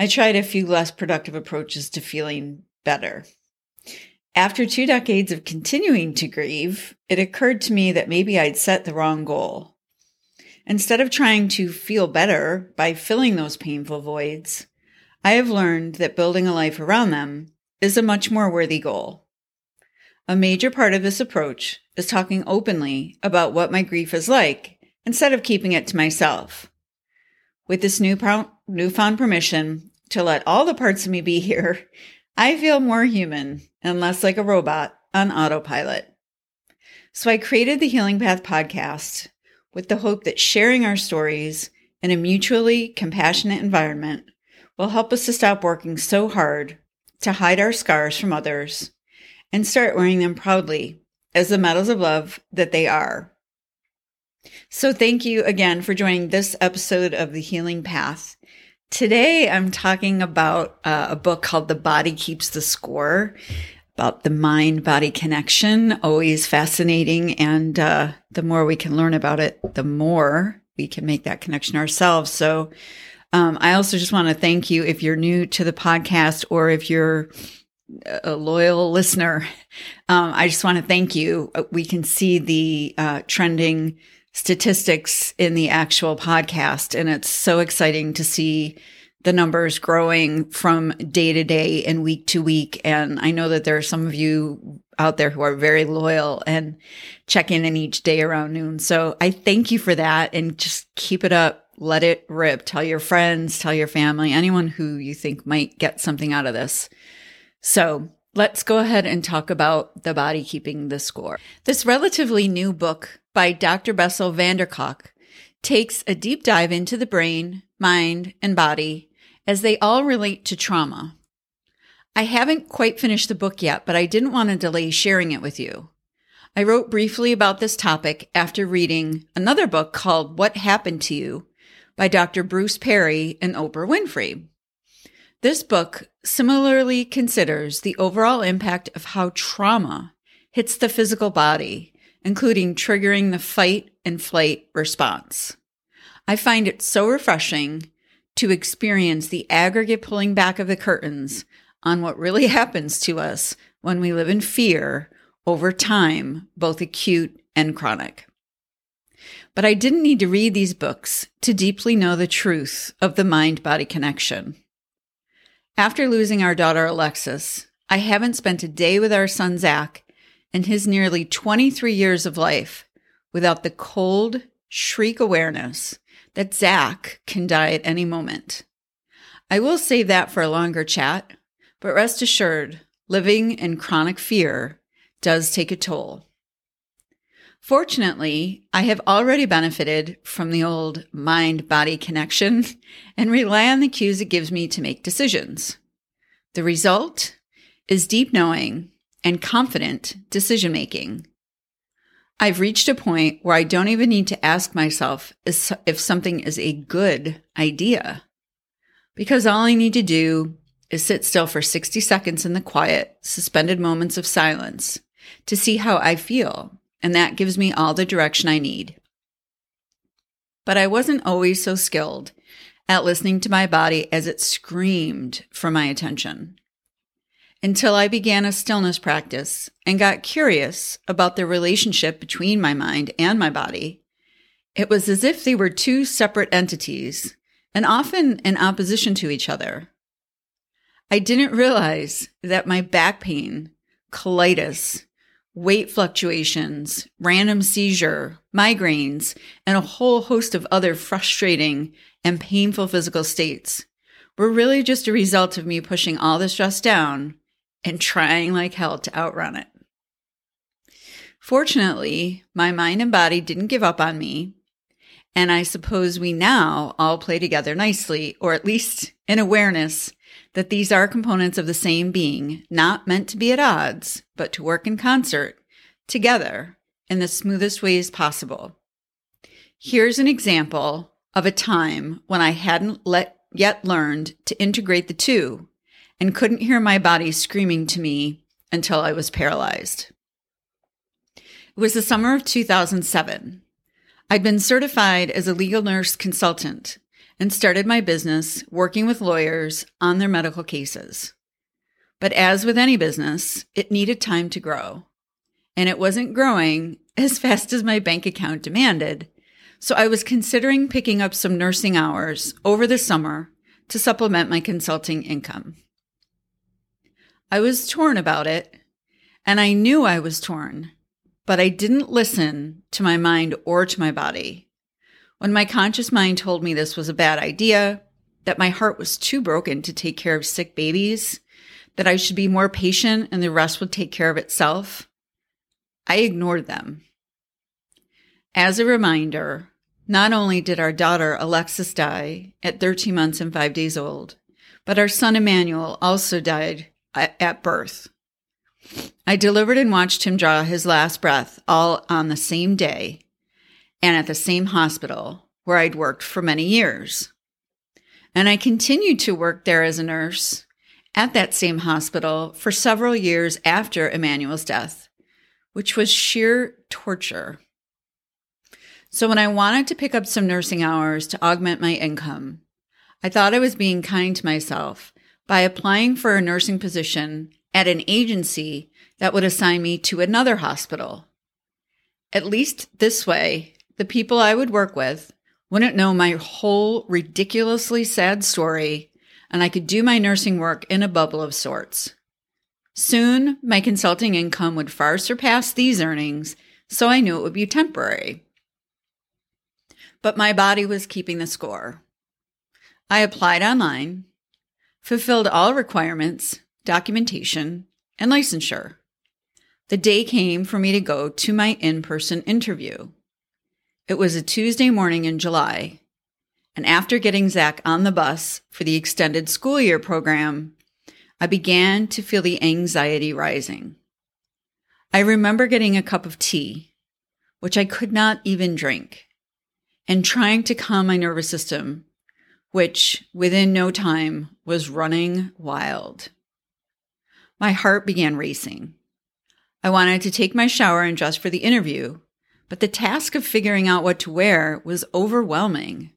I tried a few less productive approaches to feeling better. After two decades of continuing to grieve, it occurred to me that maybe I'd set the wrong goal. Instead of trying to feel better by filling those painful voids, I have learned that building a life around them is a much more worthy goal. A major part of this approach is talking openly about what my grief is like instead of keeping it to myself. With this new newfound permission, to let all the parts of me be here, I feel more human and less like a robot on autopilot. So I created the Healing Path podcast with the hope that sharing our stories in a mutually compassionate environment will help us to stop working so hard to hide our scars from others and start wearing them proudly as the medals of love that they are. So thank you again for joining this episode of the Healing Path. Today, I'm talking about uh, a book called The Body Keeps the Score about the mind body connection. Always fascinating. And uh, the more we can learn about it, the more we can make that connection ourselves. So, um, I also just want to thank you if you're new to the podcast or if you're a loyal listener. Um, I just want to thank you. We can see the uh, trending statistics in the actual podcast. And it's so exciting to see the numbers growing from day to day and week to week. And I know that there are some of you out there who are very loyal and check in each day around noon. So I thank you for that and just keep it up. Let it rip. Tell your friends, tell your family, anyone who you think might get something out of this. So let's go ahead and talk about the body keeping the score. This relatively new book by Dr. Bessel van der Kolk takes a deep dive into the brain, mind, and body as they all relate to trauma. I haven't quite finished the book yet, but I didn't want to delay sharing it with you. I wrote briefly about this topic after reading another book called What Happened to You by Dr. Bruce Perry and Oprah Winfrey. This book similarly considers the overall impact of how trauma hits the physical body including triggering the fight and flight response. I find it so refreshing to experience the aggregate pulling back of the curtains on what really happens to us when we live in fear over time, both acute and chronic. But I didn't need to read these books to deeply know the truth of the mind body connection. After losing our daughter Alexis, I haven't spent a day with our son Zach in his nearly 23 years of life without the cold, shriek awareness that Zach can die at any moment. I will save that for a longer chat, but rest assured, living in chronic fear does take a toll. Fortunately, I have already benefited from the old mind body connection and rely on the cues it gives me to make decisions. The result is deep knowing and confident decision making. I've reached a point where I don't even need to ask myself if something is a good idea because all I need to do is sit still for 60 seconds in the quiet, suspended moments of silence to see how I feel. And that gives me all the direction I need. But I wasn't always so skilled at listening to my body as it screamed for my attention until I began a stillness practice and got curious about the relationship between my mind and my body. It was as if they were two separate entities and often in opposition to each other. I didn't realize that my back pain, colitis, weight fluctuations, random seizure, migraines, and a whole host of other frustrating and painful physical states were really just a result of me pushing all the stress down and trying like hell to outrun it. Fortunately, my mind and body didn't give up on me. And I suppose we now all play together nicely, or at least in awareness that these are components of the same being, not meant to be at odds, but to work in concert together in the smoothest ways possible. Here's an example of a time when I hadn't let, yet learned to integrate the two and couldn't hear my body screaming to me until I was paralyzed. It was the summer of 2007. I'd been certified as a legal nurse consultant and started my business working with lawyers on their medical cases. But as with any business, it needed time to grow. And it wasn't growing as fast as my bank account demanded. So I was considering picking up some nursing hours over the summer to supplement my consulting income. I was torn about it, and I knew I was torn, but I didn't listen to my mind or to my body. When my conscious mind told me this was a bad idea, that my heart was too broken to take care of sick babies, that I should be more patient and the rest would take care of itself, I ignored them. As a reminder, not only did our daughter Alexis die at 13 months and five days old, but our son Emmanuel also died at birth. I delivered and watched him draw his last breath all on the same day and at the same hospital where I'd worked for many years. And I continued to work there as a nurse at that same hospital for several years after Emmanuel's death, which was sheer torture. So when I wanted to pick up some nursing hours to augment my income, I thought I was being kind to myself by applying for a nursing position at an agency that would assign me to another hospital. At least this way, the people I would work with wouldn't know my whole ridiculously sad story, and I could do my nursing work in a bubble of sorts. Soon, my consulting income would far surpass these earnings, so I knew it would be temporary. But my body was keeping the score. I applied online, fulfilled all requirements, documentation, and licensure. The day came for me to go to my in person interview. It was a Tuesday morning in July, and after getting Zach on the bus for the extended school year program, I began to feel the anxiety rising. I remember getting a cup of tea, which I could not even drink, and trying to calm my nervous system, which within no time was running wild. My heart began racing. I wanted to take my shower and dress for the interview, but the task of figuring out what to wear was overwhelming.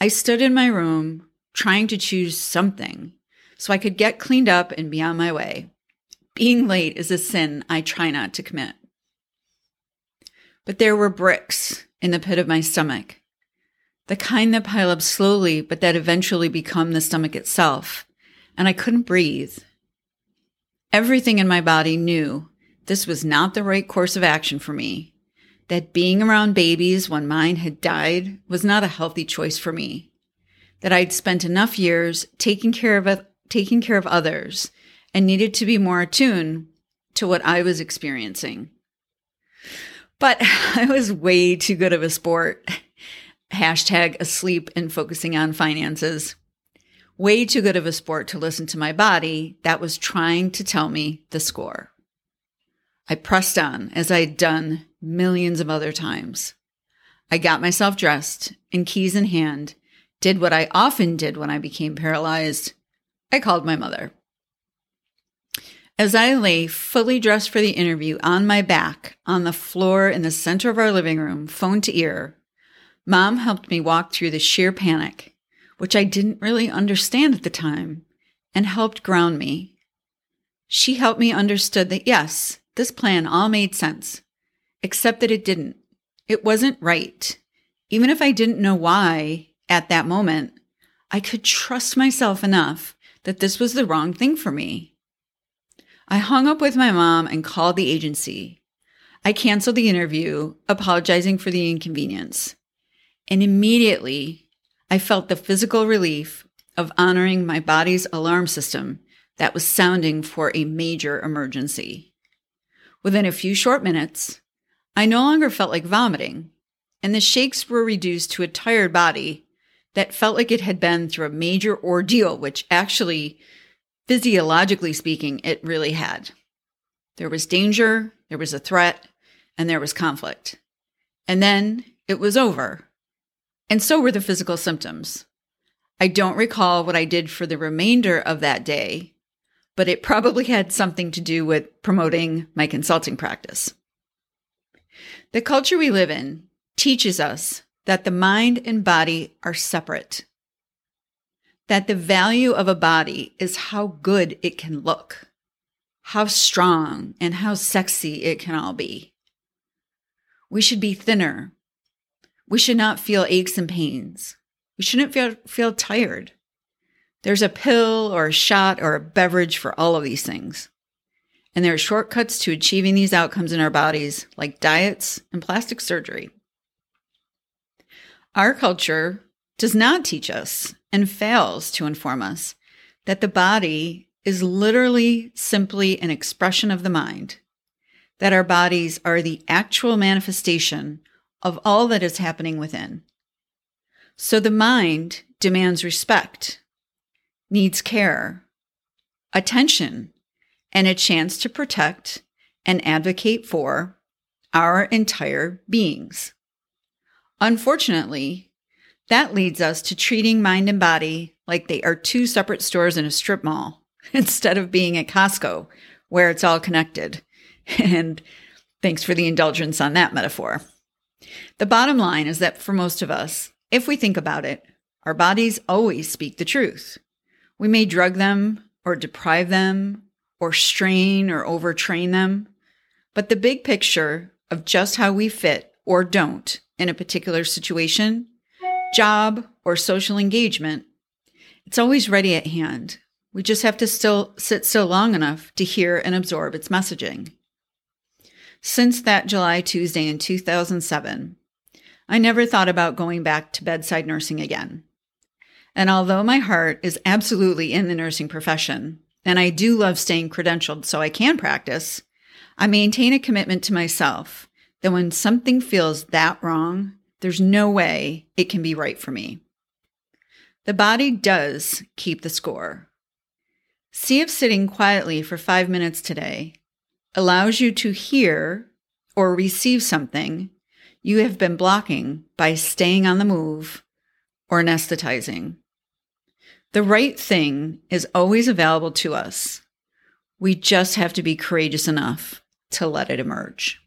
I stood in my room trying to choose something so I could get cleaned up and be on my way. Being late is a sin I try not to commit. But there were bricks in the pit of my stomach, the kind that pile up slowly, but that eventually become the stomach itself, and I couldn't breathe. Everything in my body knew this was not the right course of action for me that being around babies when mine had died was not a healthy choice for me. That I'd spent enough years taking care of taking care of others and needed to be more attuned to what I was experiencing. But I was way too good of a sport. Hashtag asleep and focusing on finances. Way too good of a sport to listen to my body that was trying to tell me the score. I pressed on as I'd done millions of other times. I got myself dressed and keys in hand, did what I often did when I became paralyzed. I called my mother. As I lay fully dressed for the interview on my back on the floor in the center of our living room, phone to ear, mom helped me walk through the sheer panic, which I didn't really understand at the time, and helped ground me. She helped me understood that yes, this plan all made sense, except that it didn't. It wasn't right. Even if I didn't know why at that moment, I could trust myself enough that this was the wrong thing for me. I hung up with my mom and called the agency. I canceled the interview, apologizing for the inconvenience. And immediately, I felt the physical relief of honoring my body's alarm system that was sounding for a major emergency. Within a few short minutes, I no longer felt like vomiting, and the shakes were reduced to a tired body that felt like it had been through a major ordeal, which actually, physiologically speaking, it really had. There was danger, there was a threat, and there was conflict. And then it was over. And so were the physical symptoms. I don't recall what I did for the remainder of that day, but it probably had something to do with promoting my consulting practice. The culture we live in teaches us that the mind and body are separate, that the value of a body is how good it can look, how strong and how sexy it can all be. We should be thinner. We should not feel aches and pains. We shouldn't feel, feel tired. There's a pill or a shot or a beverage for all of these things. And there are shortcuts to achieving these outcomes in our bodies, like diets and plastic surgery. Our culture does not teach us and fails to inform us that the body is literally simply an expression of the mind, that our bodies are the actual manifestation of all that is happening within. So the mind demands respect, needs care, attention, and a chance to protect and advocate for our entire beings. Unfortunately, that leads us to treating mind and body like they are two separate stores in a strip mall instead of being at Costco where it's all connected. And thanks for the indulgence on that metaphor. The bottom line is that for most of us, if we think about it, our bodies always speak the truth. We may drug them or deprive them or strain or overtrain them, but the big picture of just how we fit or don't in a particular situation, job, or social engagement, it's always ready at hand. We just have to still sit still long enough to hear and absorb its messaging. Since that July Tuesday in 2007, I never thought about going back to bedside nursing again. And although my heart is absolutely in the nursing profession, and I do love staying credentialed so I can practice, I maintain a commitment to myself that when something feels that wrong, there's no way it can be right for me. The body does keep the score. See if sitting quietly for five minutes today allows you to hear or receive something you have been blocking by staying on the move or anesthetizing. The right thing is always available to us. We just have to be courageous enough to let it emerge.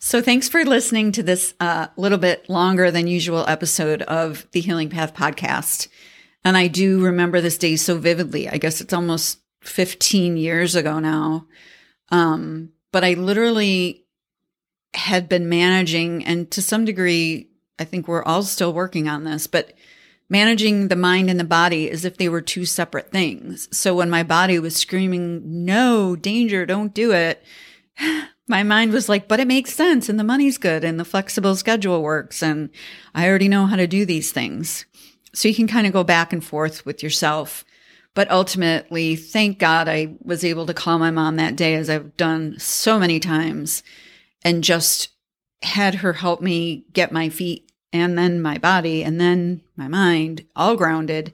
So, thanks for listening to this uh, little bit longer than usual episode of the Healing Path podcast. And I do remember this day so vividly. I guess it's almost 15 years ago now. Um, but I literally had been managing, and to some degree, I think we're all still working on this, but managing the mind and the body as if they were two separate things. So when my body was screaming, no, danger, don't do it, my mind was like, but it makes sense and the money's good and the flexible schedule works and I already know how to do these things. So you can kind of go back and forth with yourself. But ultimately, thank God I was able to call my mom that day as I've done so many times and just had her help me get my feet and then my body and then my mind all grounded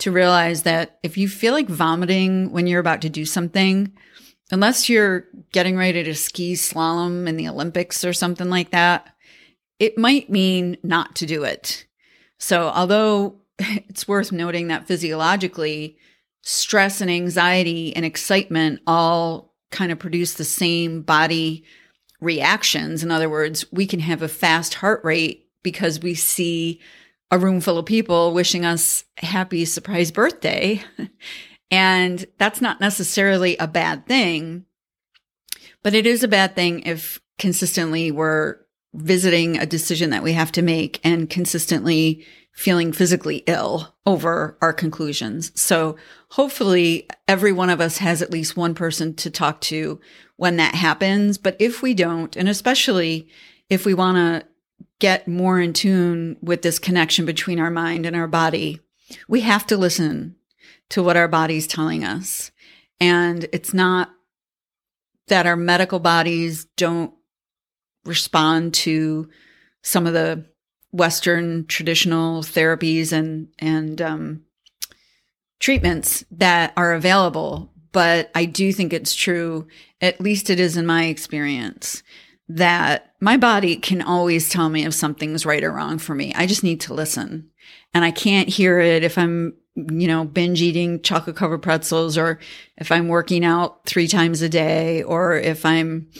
to realize that if you feel like vomiting when you're about to do something, unless you're getting ready to ski slalom in the Olympics or something like that, it might mean not to do it. So, although it's worth noting that physiologically, stress and anxiety and excitement all kind of produce the same body reactions. In other words, we can have a fast heart rate because we see a room full of people wishing us happy surprise birthday. And that's not necessarily a bad thing, but it is a bad thing if consistently we're visiting a decision that we have to make and consistently feeling physically ill over our conclusions. So hopefully every one of us has at least one person to talk to when that happens. But if we don't, and especially if we want to get more in tune with this connection between our mind and our body, we have to listen to what our body's telling us. And it's not that our medical bodies don't respond to some of the Western traditional therapies and and um, treatments that are available, but I do think it's true. At least it is in my experience that my body can always tell me if something's right or wrong for me. I just need to listen, and I can't hear it if I'm you know, binge eating chocolate covered pretzels or if I'm working out three times a day or if I'm,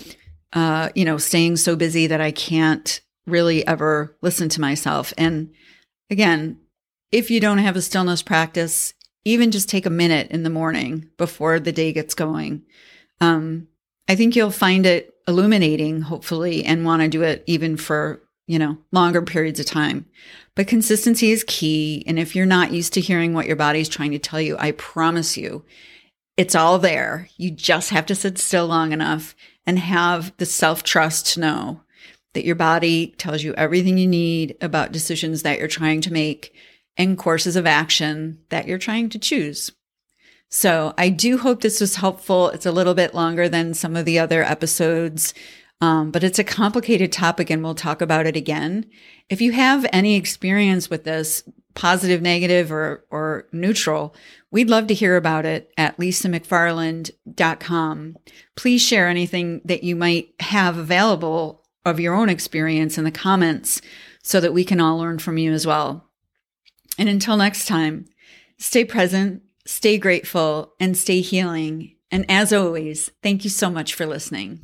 uh, you know, staying so busy that I can't really ever listen to myself. And again, if you don't have a stillness practice, even just take a minute in the morning before the day gets going. Um, I think you'll find it illuminating, hopefully, and want to do it even for, you know, longer periods of time. But consistency is key. And if you're not used to hearing what your body's trying to tell you, I promise you, it's all there. You just have to sit still long enough and have the self trust to know that your body tells you everything you need about decisions that you're trying to make and courses of action that you're trying to choose. So I do hope this was helpful. It's a little bit longer than some of the other episodes, um, but it's a complicated topic and we'll talk about it again. If you have any experience with this, positive, negative, or, or neutral, we'd love to hear about it at lisamcfarland.com. Please share anything that you might have available of your own experience in the comments so that we can all learn from you as well. And until next time, stay present, stay grateful, and stay healing. And as always, thank you so much for listening.